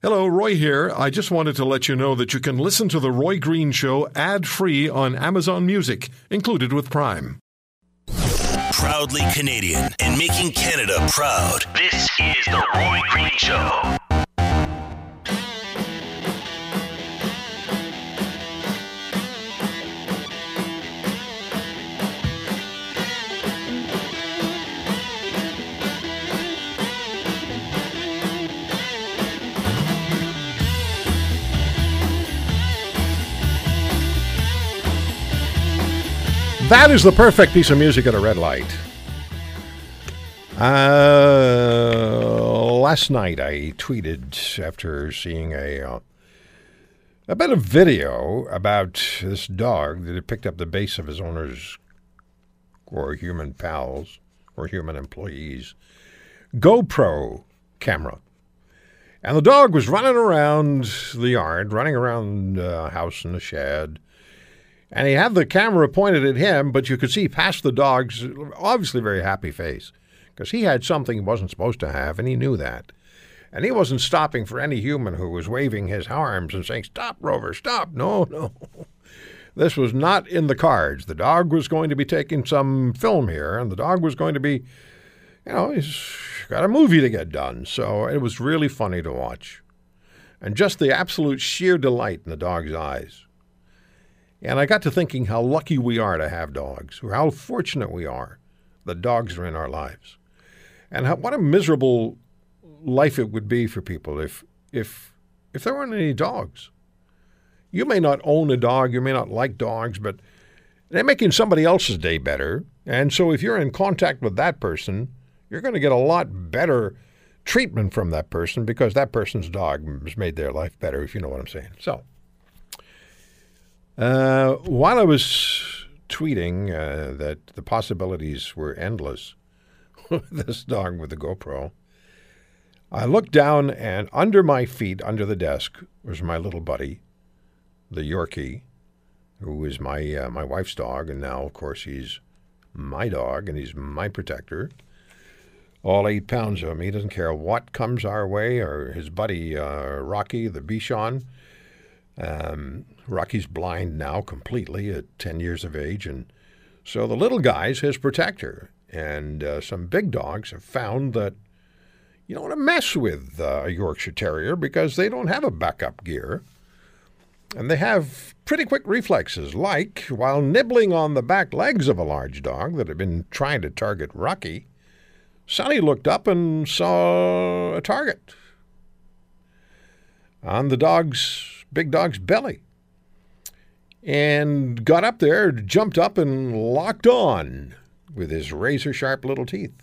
Hello, Roy here. I just wanted to let you know that you can listen to The Roy Green Show ad free on Amazon Music, included with Prime. Proudly Canadian and making Canada proud. This is The Roy Green Show. That is the perfect piece of music at a red light. Uh, last night I tweeted after seeing a uh, a bit of video about this dog that had picked up the base of his owner's or human pals or human employees GoPro camera. And the dog was running around the yard, running around the house and the shed, and he had the camera pointed at him, but you could see past the dog's obviously very happy face because he had something he wasn't supposed to have, and he knew that. And he wasn't stopping for any human who was waving his arms and saying, Stop, Rover, stop. No, no. This was not in the cards. The dog was going to be taking some film here, and the dog was going to be, you know, he's got a movie to get done. So it was really funny to watch. And just the absolute sheer delight in the dog's eyes. And I got to thinking how lucky we are to have dogs, or how fortunate we are that dogs are in our lives. And how, what a miserable life it would be for people if, if, if there weren't any dogs. You may not own a dog, you may not like dogs, but they're making somebody else's day better. And so if you're in contact with that person, you're going to get a lot better treatment from that person because that person's dog has made their life better, if you know what I'm saying. So, uh, while I was tweeting uh, that the possibilities were endless with this dog with the GoPro, I looked down and under my feet, under the desk, was my little buddy, the Yorkie, who is my uh, my wife's dog, and now of course he's my dog and he's my protector. All eight pounds of him. He doesn't care what comes our way, or his buddy uh, Rocky, the Bichon. Um, Rocky's blind now completely at 10 years of age. And so the little guy's his protector. And uh, some big dogs have found that you don't want to mess with uh, a Yorkshire Terrier because they don't have a backup gear. And they have pretty quick reflexes, like while nibbling on the back legs of a large dog that had been trying to target Rocky, Sonny looked up and saw a target on the dog's big dog's belly and got up there, jumped up, and locked on with his razor sharp little teeth.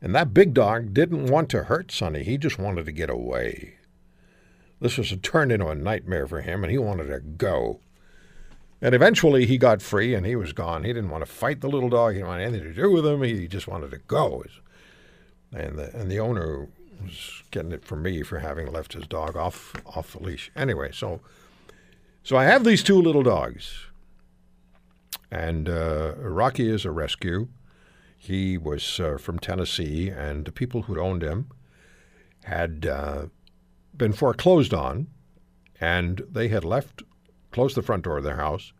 And that big dog didn't want to hurt Sonny, he just wanted to get away. This was turned into a nightmare for him, and he wanted to go. And eventually he got free and he was gone. He didn't want to fight the little dog. He didn't want anything to do with him. He just wanted to go. And the, and the owner was getting it from me for having left his dog off off the leash. Anyway, so so I have these two little dogs, and uh, Rocky is a rescue. He was uh, from Tennessee, and the people who'd owned him had uh, been foreclosed on, and they had left, closed the front door of their house,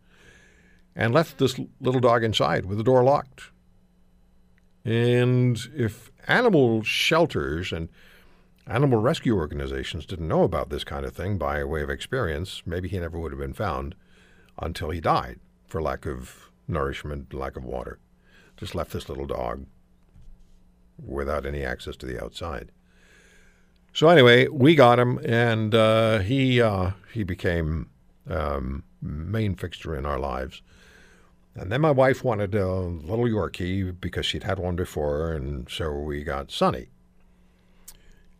and left this little dog inside with the door locked. And if animal shelters and animal rescue organizations didn't know about this kind of thing by way of experience, maybe he never would have been found until he died for lack of nourishment, lack of water. Just left this little dog without any access to the outside. So anyway, we got him, and uh, he uh, he became um, main fixture in our lives. And then my wife wanted a little Yorkie because she'd had one before, and so we got Sonny.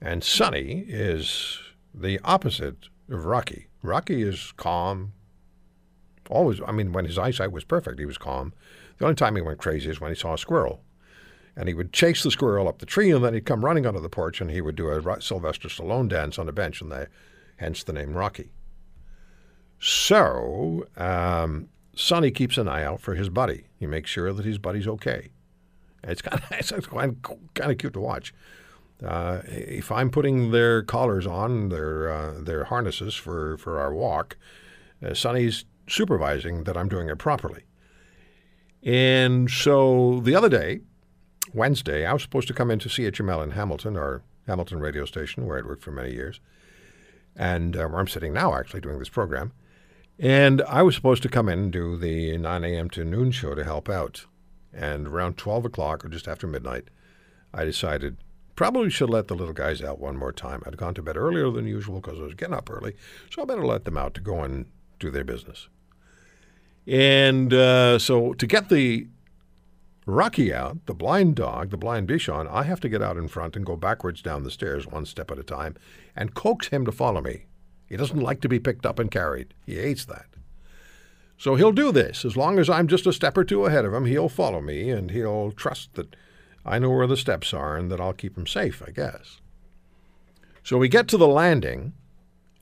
And Sonny is the opposite of Rocky. Rocky is calm. Always, I mean, when his eyesight was perfect, he was calm. The only time he went crazy is when he saw a squirrel. And he would chase the squirrel up the tree, and then he'd come running onto the porch, and he would do a Sylvester Stallone dance on the bench, and they, hence the name Rocky. So, um, Sonny keeps an eye out for his buddy. He makes sure that his buddy's okay. And it's kind of it's kind of, kind of cute to watch. Uh, if I'm putting their collars on, their uh, their harnesses for, for our walk, uh, Sonny's supervising that I'm doing it properly. And so the other day, Wednesday, I was supposed to come into CHML in Hamilton, our Hamilton radio station, where I'd worked for many years, and uh, where I'm sitting now, actually doing this program. And I was supposed to come in and do the 9 a.m. to noon show to help out. And around 12 o'clock or just after midnight, I decided probably should let the little guys out one more time. I'd gone to bed earlier than usual because I was getting up early, so I better let them out to go and do their business. And uh, so to get the Rocky out, the blind dog, the blind Bichon, I have to get out in front and go backwards down the stairs one step at a time and coax him to follow me. He doesn't like to be picked up and carried. He hates that. So he'll do this. As long as I'm just a step or two ahead of him, he'll follow me and he'll trust that I know where the steps are and that I'll keep him safe, I guess. So we get to the landing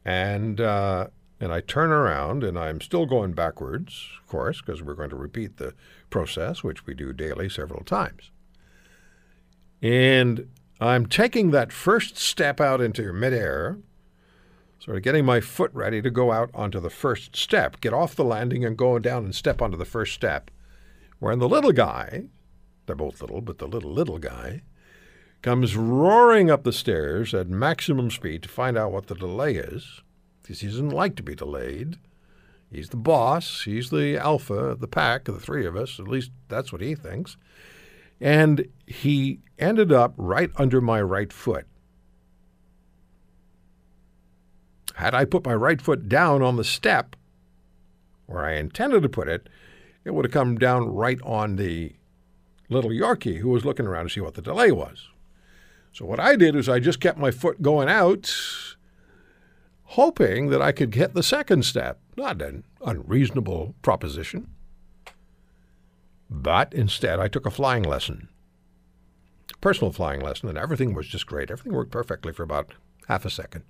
and uh, and I turn around and I'm still going backwards, of course, because we're going to repeat the process, which we do daily several times. And I'm taking that first step out into midair, sort of getting my foot ready to go out onto the first step, get off the landing and go down and step onto the first step. When the little guy, they're both little, but the little, little guy, comes roaring up the stairs at maximum speed to find out what the delay is because he doesn't like to be delayed. He's the boss. He's the alpha the pack of the three of us. At least that's what he thinks. And he ended up right under my right foot. Had I put my right foot down on the step where I intended to put it, it would have come down right on the little Yorkie who was looking around to see what the delay was. So what I did is I just kept my foot going out hoping that I could get the second step. Not an unreasonable proposition. But instead, I took a flying lesson, personal flying lesson, and everything was just great. Everything worked perfectly for about half a second.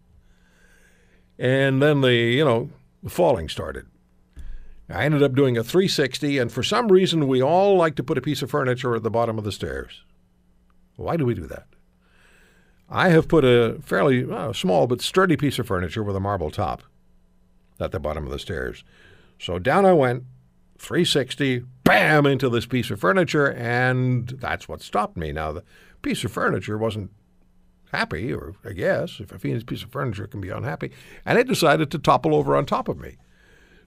And then the, you know, the falling started. I ended up doing a 360, and for some reason, we all like to put a piece of furniture at the bottom of the stairs. Why do we do that? I have put a fairly uh, small but sturdy piece of furniture with a marble top at the bottom of the stairs. So down I went, 360, bam, into this piece of furniture, and that's what stopped me. Now, the piece of furniture wasn't happy, or I guess, if a piece of furniture can be unhappy, and it decided to topple over on top of me.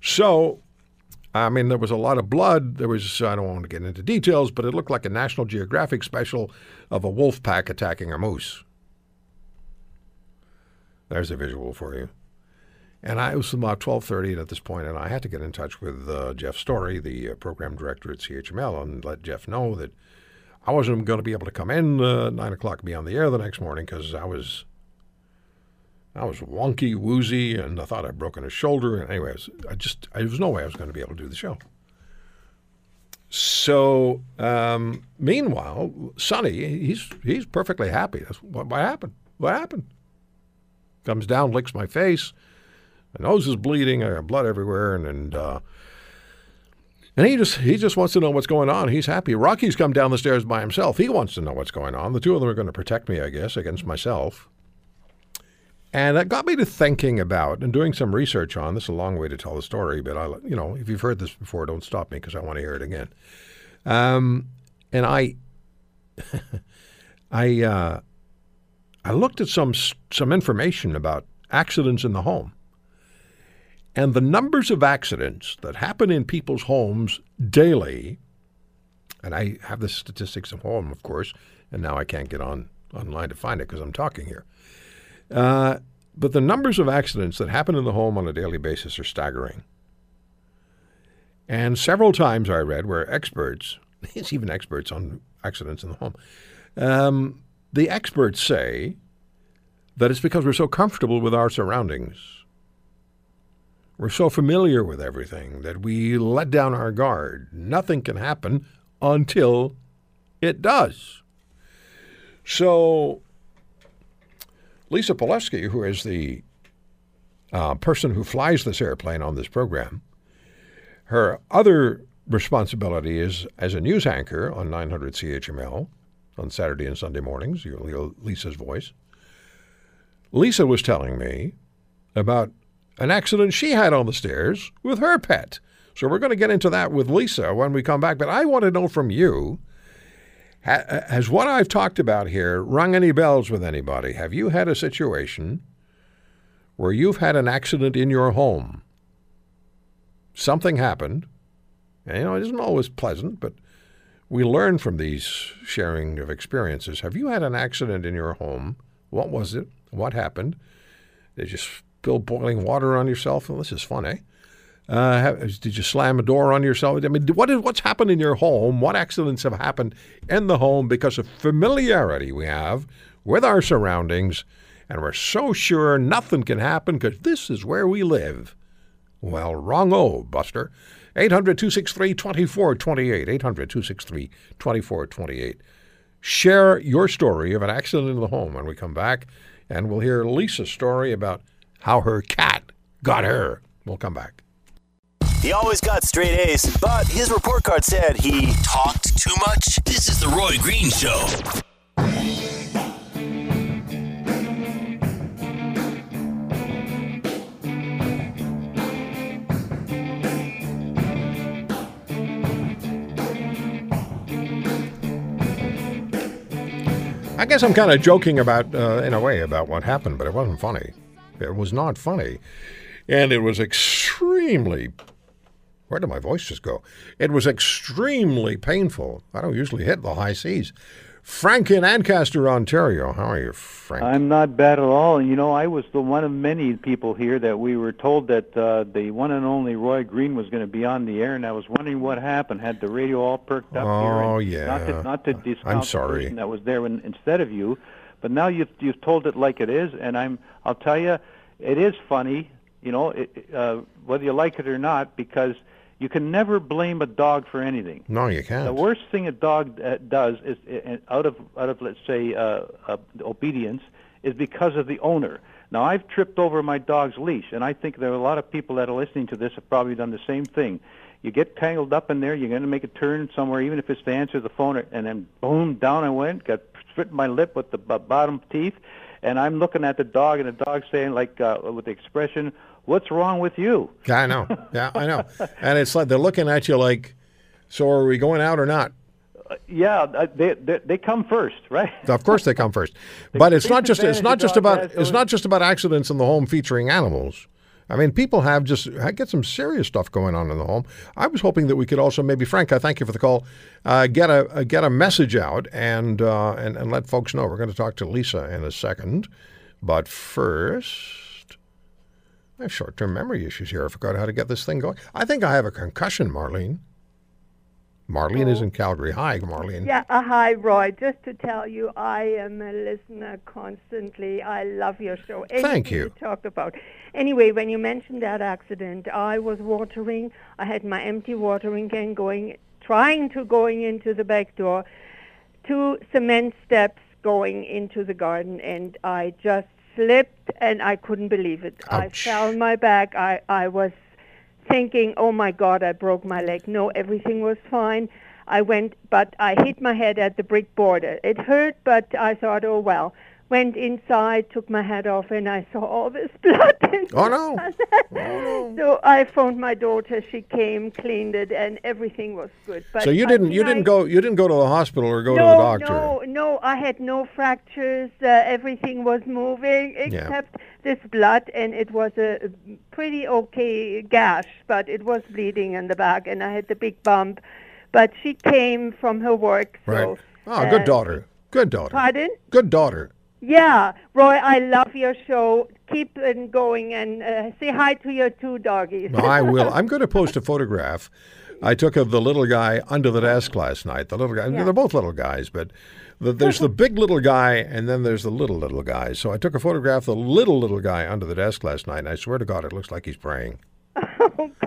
So, I mean, there was a lot of blood. There was, I don't want to get into details, but it looked like a National Geographic special of a wolf pack attacking a moose. There's a visual for you. And I was about 12:30 at this point, and I had to get in touch with uh, Jeff Story, the uh, program director at CHML, and let Jeff know that I wasn't going to be able to come in uh, nine o'clock and be on the air the next morning because I was I was wonky, woozy, and I thought I'd broken a shoulder. And anyways, I just there was no way I was going to be able to do the show. So um, meanwhile, Sonny, he's he's perfectly happy. That's what, what happened. What happened? comes down, licks my face. My nose is bleeding. I got blood everywhere, and and, uh, and he just he just wants to know what's going on. He's happy. Rocky's come down the stairs by himself. He wants to know what's going on. The two of them are going to protect me, I guess, against myself. And that got me to thinking about and doing some research on. This a long way to tell the story, but I, you know, if you've heard this before, don't stop me because I want to hear it again. Um, and I, I. Uh, I looked at some some information about accidents in the home. And the numbers of accidents that happen in people's homes daily, and I have the statistics at home, of course, and now I can't get on online to find it because I'm talking here. Uh, but the numbers of accidents that happen in the home on a daily basis are staggering. And several times I read where experts, it's even experts on accidents in the home, um, the experts say that it's because we're so comfortable with our surroundings. We're so familiar with everything that we let down our guard. Nothing can happen until it does. So, Lisa Polewski, who is the uh, person who flies this airplane on this program, her other responsibility is as a news anchor on 900 CHML on Saturday and Sunday mornings. You'll hear Lisa's voice. Lisa was telling me about an accident she had on the stairs with her pet. So we're going to get into that with Lisa when we come back. But I want to know from you has what I've talked about here rung any bells with anybody? Have you had a situation where you've had an accident in your home? Something happened. And, you know, it isn't always pleasant, but we learn from these sharing of experiences. Have you had an accident in your home? What was it? What happened? Did you spill boiling water on yourself? Well, this is fun, eh? Uh, did you slam a door on yourself? I mean, what is, what's happened in your home? What accidents have happened in the home because of familiarity we have with our surroundings, and we're so sure nothing can happen because this is where we live? Well, wrong, oh, Buster. 800 263 2428. 800 263 2428. Share your story of an accident in the home when we come back, and we'll hear Lisa's story about how her cat got her. We'll come back. He always got straight A's, but his report card said he talked too much. This is the Roy Green Show. I guess I'm kind of joking about, uh, in a way, about what happened, but it wasn't funny. It was not funny. And it was extremely where did my voice just go? It was extremely painful. I don't usually hit the high seas. Frank in Ancaster, Ontario. How are you, Frank? I'm not bad at all. And you know, I was the one of many people here that we were told that uh, the one and only Roy Green was going to be on the air, and I was wondering what happened. Had the radio all perked up oh, here? Oh yeah. Not to, not to discount I'm sorry. that was there when, instead of you, but now you've you've told it like it is, and I'm I'll tell you, it is funny. You know, it, uh, whether you like it or not, because you can never blame a dog for anything. No, you can't. The worst thing a dog uh, does is, uh, out of out of let's say uh, uh, obedience, is because of the owner. Now I've tripped over my dog's leash, and I think there are a lot of people that are listening to this have probably done the same thing. You get tangled up in there, you're going to make a turn somewhere, even if it's to answer the phone, and then boom, down I went, got split my lip with the bottom teeth, and I'm looking at the dog, and the dog's saying like uh, with the expression, what's wrong with you? Yeah, I know. Yeah, I know. and it's like they're looking at you like, so are we going out or not? Uh, yeah, uh, they, they, they come first, right? of course, they come first. but it's not just it's not just about it's not just about accidents in the home featuring animals. I mean, people have just get some serious stuff going on in the home. I was hoping that we could also maybe, Frank, I thank you for the call. Uh, get a uh, get a message out and, uh, and and let folks know. We're going to talk to Lisa in a second, but first. I have short term memory issues here. I forgot how to get this thing going. I think I have a concussion, Marlene. Marlene oh. is in Calgary. Hi, Marlene. Yeah, uh, hi, Roy. Just to tell you, I am a listener constantly. I love your show. Anything Thank you. Talk about. Anyway, when you mentioned that accident, I was watering. I had my empty watering can going, trying to going into the back door, two cement steps going into the garden, and I just slipped and I couldn't believe it. Ouch. I fell on my back. I, I was thinking, oh my God, I broke my leg. No, everything was fine. I went, but I hit my head at the brick border. It hurt, but I thought, oh well went inside, took my hat off, and I saw all this blood. oh no! oh no! So I phoned my daughter. She came, cleaned it, and everything was good. But so you didn't you didn't go you didn't go to the hospital or go no, to the doctor. No, no, I had no fractures. Uh, everything was moving except yeah. this blood, and it was a pretty okay gash, but it was bleeding in the back, and I had the big bump. But she came from her work. So, right. Oh, good uh, daughter. Good daughter. Pardon? Good daughter. Yeah, Roy, I love your show. Keep it going and uh, say hi to your two doggies. no, I will. I'm going to post a photograph I took of the little guy under the desk last night. The little guy, yeah. they're both little guys, but the, there's the big little guy and then there's the little little guy. So I took a photograph of the little little guy under the desk last night, and I swear to God, it looks like he's praying.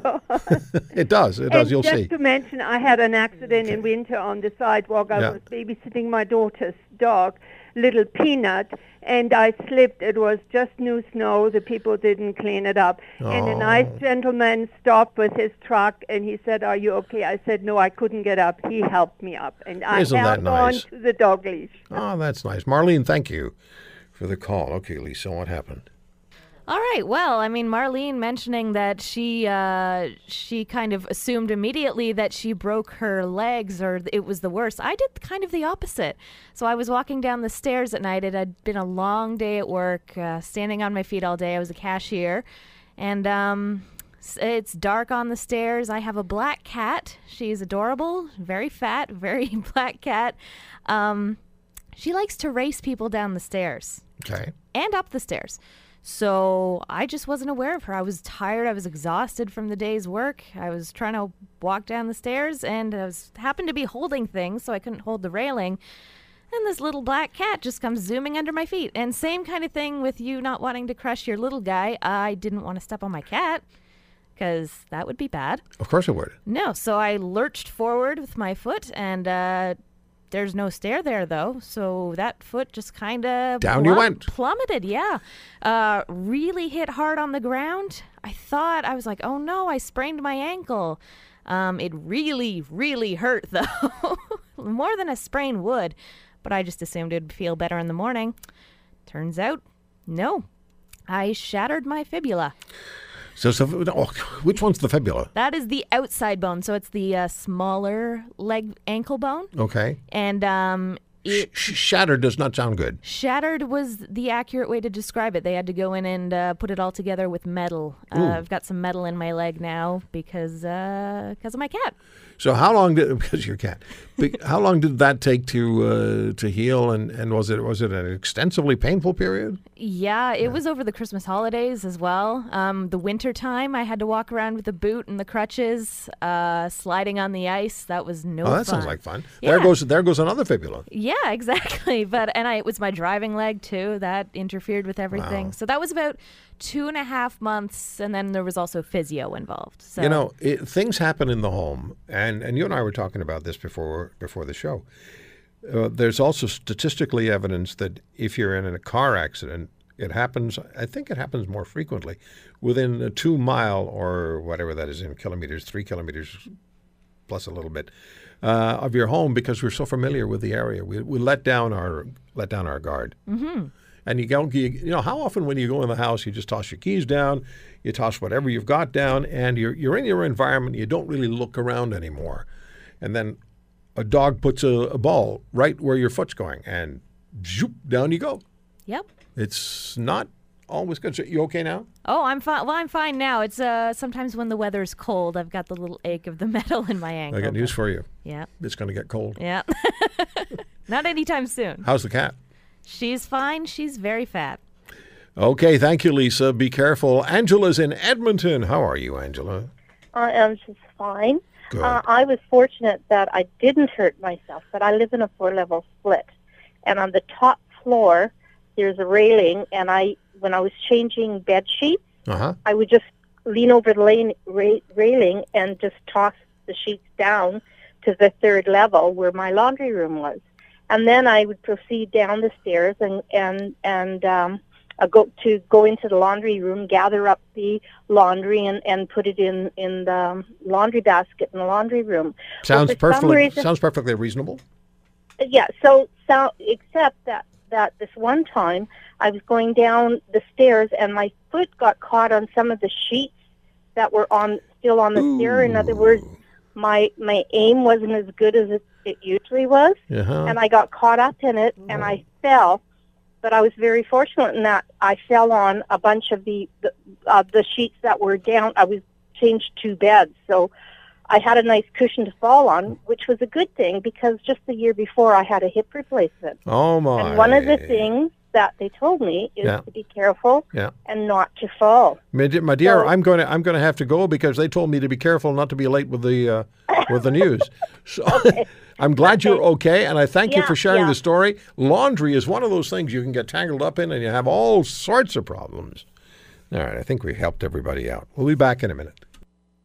Oh God! it does. It does. You'll just see. Just to mention, I had an accident in winter on the sidewalk. I yeah. was babysitting my daughter's dog, little peanut, and I slipped. It was just new snow. The people didn't clean it up. And a nice gentleman stopped with his truck, and he said, "Are you okay?" I said, "No, I couldn't get up." He helped me up, and I Isn't held nice? on to the dog leash. Oh, that's nice. Marlene, thank you for the call. Okay, Lisa, what happened? All right. Well, I mean, Marlene mentioning that she uh, she kind of assumed immediately that she broke her legs or it was the worst. I did kind of the opposite. So I was walking down the stairs at night. It had been a long day at work, uh, standing on my feet all day. I was a cashier, and um, it's dark on the stairs. I have a black cat. She's adorable, very fat, very black cat. Um, she likes to race people down the stairs Okay. and up the stairs. So I just wasn't aware of her. I was tired. I was exhausted from the day's work. I was trying to walk down the stairs and I was happened to be holding things, so I couldn't hold the railing. And this little black cat just comes zooming under my feet. And same kind of thing with you not wanting to crush your little guy. I didn't want to step on my cat because that would be bad. Of course it would. No, so I lurched forward with my foot, and uh, there's no stair there though. So that foot just kind of Down you went. plummeted. Yeah, uh, really hit hard on the ground. I thought I was like, oh no, I sprained my ankle. Um, it really, really hurt though, more than a sprain would. But I just assumed it'd feel better in the morning. Turns out, no. I shattered my fibula. So, so oh, which one's the fibula? That is the outside bone, so it's the uh, smaller leg ankle bone, Okay. and um, it Sh- shattered does not sound good. shattered was the accurate way to describe it. They had to go in and uh, put it all together with metal. Uh, I've got some metal in my leg now because uh, because of my cat. So how long did because your cat? How long did that take to uh, to heal? And, and was it was it an extensively painful period? Yeah, it was over the Christmas holidays as well. Um, the winter time, I had to walk around with the boot and the crutches, uh, sliding on the ice. That was no. Oh, that sounds like fun. There goes there goes another fibula. Yeah, exactly. But and I it was my driving leg too that interfered with everything. So that was about two and a half months, and then there was also physio involved. So You know, it, things happen in the home, and, and you and I were talking about this before before the show. Uh, there's also statistically evidence that if you're in a car accident, it happens. I think it happens more frequently within a two mile or whatever that is in kilometers, three kilometers plus a little bit uh, of your home because we're so familiar with the area. We, we let down our let down our guard. Mm-hmm. And you go, you, you know, how often when you go in the house, you just toss your keys down, you toss whatever you've got down, and you're you're in your environment. You don't really look around anymore, and then a dog puts a, a ball right where your foot's going, and zoop, down you go. Yep. It's not always good. So you okay now? Oh, I'm fine. Well, I'm fine now. It's uh sometimes when the weather's cold, I've got the little ache of the metal in my ankle. I got news for you. Yeah. It's going to get cold. Yeah. Not anytime soon. How's the cat? She's fine. She's very fat. Okay, thank you, Lisa. Be careful. Angela's in Edmonton. How are you, Angela? I am just fine. Good. Uh, I was fortunate that I didn't hurt myself, but I live in a four-level split, and on the top floor there's a railing, and I, when I was changing bed sheets, Uh huh. I would just lean over the lane, ra- railing and just toss the sheets down to the third level where my laundry room was, and then I would proceed down the stairs and and and um, uh, go to go into the laundry room, gather up the laundry, and and put it in in the laundry basket in the laundry room. Sounds perfectly reason- sounds perfectly reasonable. Yeah. So so except that that this one time I was going down the stairs and my foot got caught on some of the sheets that were on still on the stair. In other words, my my aim wasn't as good as it, it usually was, Uh-huh. and I got caught up in it and I fell. But I was very fortunate in that I fell on a bunch of the the, uh, the sheets that were down. I was changed two beds, so I had a nice cushion to fall on, which was a good thing because just the year before I had a hip replacement. Oh my! And one of the things that they told me is Yeah. to be careful Yeah. and not to fall. My, de- my dear, So- I'm going to I'm going to have to go because they told me to be careful not to be late with the uh, with the news. So I'm glad you're okay, and I thank you for sharing yeah. the story. Laundry is one of those things you can get tangled up in, and you have all sorts of problems. All right, I think we helped everybody out. We'll be back in a minute.